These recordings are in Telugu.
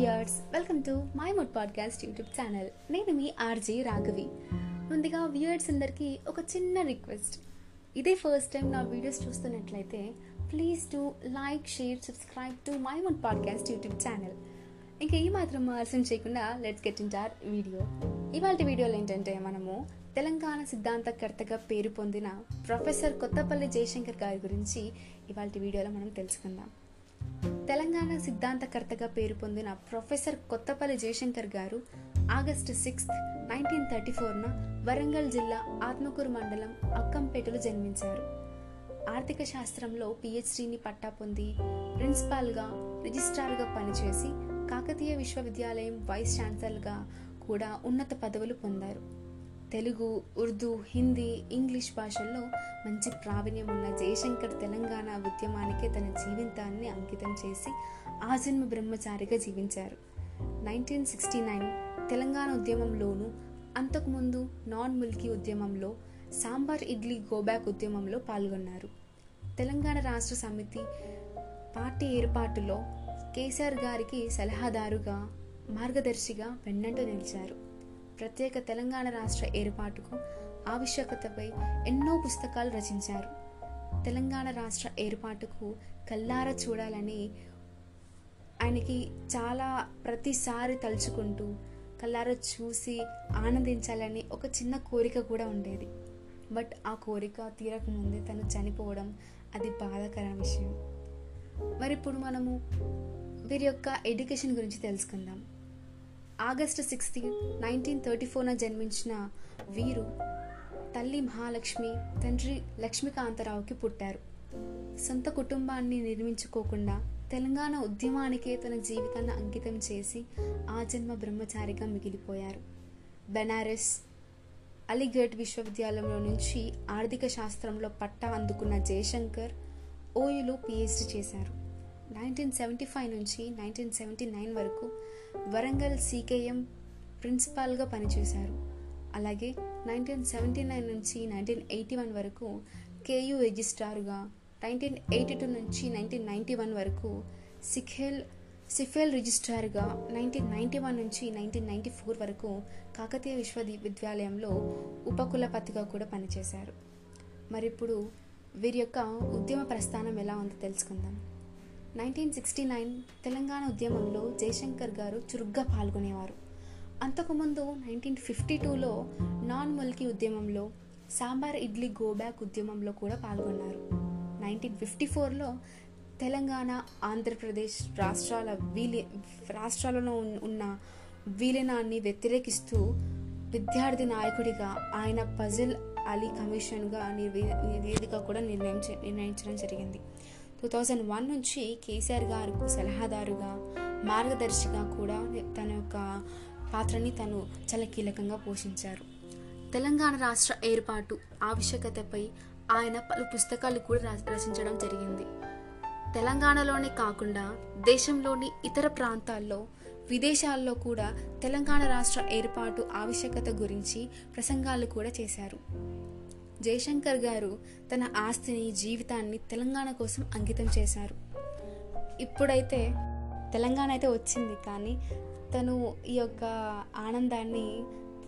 Weirs welcome to my mood podcast YouTube channel నేను మీ ఆర్జే రాఘవి ముందుగా వియర్స్ అందరికీ ఒక చిన్న రిక్వెస్ట్ ఇదే ఫస్ట్ టైం నా వీడియోస్ చూస్తున్నట్లయితే please to like share subscribe to my mood podcast YouTube channel ఇంకా ఏ మాత్రం ఆలస్యం చేయకుండా let's get in our video ఇవాళ వీడియోలు ఏంటంటే మనము తెలంగాణ సిద్ధాంతకర్తగా పేరు పొందిన ప్రొఫెసర్ కొత్తపల్లి జయశంకర్ గారి గురించి ఇవాళ వీడియోలో మనం తెలుసుకుందాం. తెలంగాణ సిద్ధాంతకర్తగా పేరు పొందిన ప్రొఫెసర్ కొత్తపల్లి జయశంకర్ గారు ఆగస్టు సిక్స్త్ నైన్టీన్ థర్టీ ఫోర్న వరంగల్ జిల్లా ఆత్మకూరు మండలం అక్కంపేటలో జన్మించారు. ఆర్థిక శాస్త్రంలో పిహెచ్డిని పట్టా పొంది ప్రిన్సిపాల్గా రిజిస్ట్రార్గా పనిచేసి కాకతీయ విశ్వవిద్యాలయం వైస్ ఛాన్సలర్గా కూడా ఉన్నత పదవులు పొందారు. తెలుగు ఉర్దూ హిందీ ఇంగ్లీష్ భాషల్లో మంచి ప్రావీణ్యం ఉన్న జయశంకర్ తెలంగాణ ఉద్యమానికి తన జీవితాన్ని అంకితం చేసి ఆజన్మ బ్రహ్మచారిగా జీవించారు. నైన్టీన్ సిక్స్టీ నైన్ తెలంగాణ ఉద్యమంలోనూ అంతకుముందు నాన్ మిల్కీ ఉద్యమంలో సాంబార్ ఇడ్లీ గోబ్యాక్ ఉద్యమంలో పాల్గొన్నారు. తెలంగాణ రాష్ట్ర సమితి పార్టీ ఏర్పాటులో కేసీఆర్ గారికి సలహాదారుగా మార్గదర్శిగా వెన్నంటూ నిలిచారు. ప్రత్యేక తెలంగాణ రాష్ట్ర ఏర్పాటుకు ఆవశ్యకతపై ఎన్నో పుస్తకాలు రచించారు. తెలంగాణ రాష్ట్ర ఏర్పాటుకు కల్లారా చూడాలని ఆయనకి చాలా ప్రతిసారి తలుచుకుంటూ కల్లారా చూసి ఆనందించాలని ఒక చిన్న కోరిక కూడా ఉండేది. బట్ ఆ కోరిక తీరకముందే తను చనిపోవడం అది బాధాకర విషయం. మరి ఇప్పుడు మనము వీరి యొక్క ఎడ్యుకేషన్ గురించి తెలుసుకుందాం. ఆగస్టు సిక్స్టీన్ నైన్టీన్ థర్టీ ఫోర్న జన్మించిన వీరు తల్లి మహాలక్ష్మి తండ్రి లక్ష్మీకాంతరావుకి పుట్టారు. సొంత కుటుంబాన్ని నిర్మించుకోకుండా తెలంగాణ ఉద్యమానికే తన జీవితాన్ని అంకితం చేసి ఆ జన్మ బ్రహ్మచారిగా మిగిలిపోయారు. బెనారస్ అలీగఢ్ విశ్వవిద్యాలయంలో నుంచి ఆర్థిక శాస్త్రంలో పట్టా అందుకున్న జయశంకర్ ఓయులో పిహెచ్డి చేశారు. నైన్టీన్ సెవెంటీ ఫైవ్ నుంచి నైన్టీన్ సెవెంటీ నైన్ వరకు వరంగల్ సీకేఎం ప్రిన్సిపాల్గా పనిచేశారు. అలాగే నైన్టీన్ సెవెంటీ నైన్ నుంచి నైన్టీన్ ఎయిటీ వన్ వరకు కేయూ రిజిస్ట్రార్గా నైన్టీన్ ఎయిటీ టూ నుంచి నైన్టీన్ నైంటీ వన్ వరకు సిఖేల్ సిఫెల్ రిజిస్ట్రార్గా నైన్టీన్ నైంటీ వన్ నుంచి నైన్టీన్ నైంటీ ఫోర్ వరకు కాకతీయ విశ్వవిద్యాలయంలో ఉపకులపతిగా కూడా పనిచేశారు. మరి ఇప్పుడు వీరి యొక్క ఉద్యమ ప్రస్థానం ఎలా ఉందో తెలుసుకుందాం. నైన్టీన్ సిక్స్టీ నైన్ తెలంగాణ ఉద్యమంలో జయశంకర్ గారు చురుగ్గా పాల్గొనేవారు. అంతకుముందు నైన్టీన్ ఫిఫ్టీ టూలో నాన్ ముల్కీ ఉద్యమంలో సాంబార్ ఇడ్లీ గోబ్యాక్ ఉద్యమంలో కూడా పాల్గొన్నారు. నైన్టీన్ ఫిఫ్టీ ఫోర్లో తెలంగాణ ఆంధ్రప్రదేశ్ రాష్ట్రాల వీలి రాష్ట్రాలలో ఉన్న విలీనాన్ని వ్యతిరేకిస్తూ విద్యార్థి నాయకుడిగా ఆయన పజిల్ అలీ కమిషన్గా నివేదిక కూడా నిర్ణయించ నిర్ణయించడం జరిగింది. టూ థౌజండ్ వన్ నుంచి కేసీఆర్ గారికి సలహాదారుగా మార్గదర్శిగా కూడా తన యొక్క పాత్రని తను చాలా కీలకంగా పోషించారు. తెలంగాణ రాష్ట్ర ఏర్పాటు ఆవశ్యకతపై ఆయన పలు పుస్తకాలు కూడా రచించడం జరిగింది. తెలంగాణలోనే కాకుండా దేశంలోని ఇతర ప్రాంతాల్లో విదేశాల్లో కూడా తెలంగాణ రాష్ట్ర ఏర్పాటు ఆవశ్యకత గురించి ప్రసంగాలు కూడా చేశారు. జయశంకర్ గారు తన ఆస్తిని జీవితాన్ని తెలంగాణ కోసం అంకితం చేశారు. ఇప్పుడైతే తెలంగాణ అయితే వచ్చింది కానీ తను ఈ యొక్క ఆనందాన్ని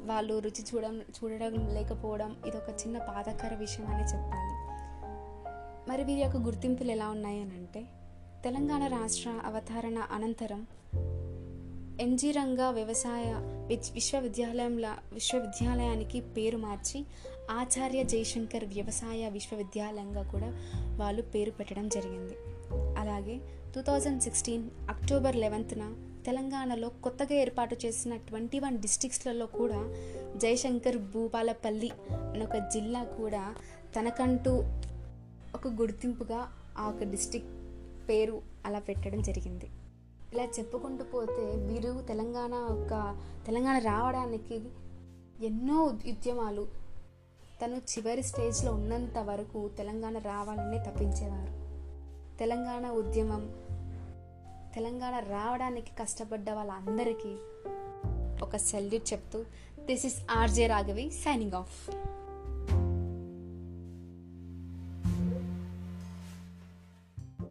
వాళ్ళు రుచి చూడడం చూడడం లేకపోవడం ఇది ఒక చిన్న బాధాకర విషయం అని చెప్పాలి. మరి వీరి యొక్క గుర్తింపులు ఎలా ఉన్నాయి అని అంటే తెలంగాణ రాష్ట్ర అవతరణ అనంతరం ఎన్జీ రంగా వ్యవసాయ విశ్వవిద్యాలయంలా విశ్వవిద్యాలయానికి పేరు మార్చి ఆచార్య జయశంకర్ వ్యవసాయ విశ్వవిద్యాలయంగా కూడా వాళ్ళు పేరు పెట్టడం జరిగింది. అలాగే టూ థౌజండ్ సిక్స్టీన్ అక్టోబర్ లెవెన్త్న తెలంగాణలో కొత్తగా ఏర్పాటు చేసిన ట్వంటీ వన్ డిస్టిక్స్లలో కూడా జయశంకర్ భూపాలపల్లి అనే ఒక జిల్లా కూడా తనకంటూ ఒక గుర్తింపుగా ఆ ఒక డిస్టిక్ పేరు అలా పెట్టడం జరిగింది. ఇలా చెప్పుకుంటూ పోతే వీరు తెలంగాణ ఒక తెలంగాణ రావడానికి ఎన్నో ఉద్యమాలు తను చివరి స్టేజ్లో ఉన్నంత వరకు తెలంగాణ రావాలని తప్పించేవారు. తెలంగాణ ఉద్యమం తెలంగాణ రావడానికి కష్టపడ్డ వాళ్ళందరికీ ఒక సెల్యూట్ చెప్తూ this is RJ Raghavi signing off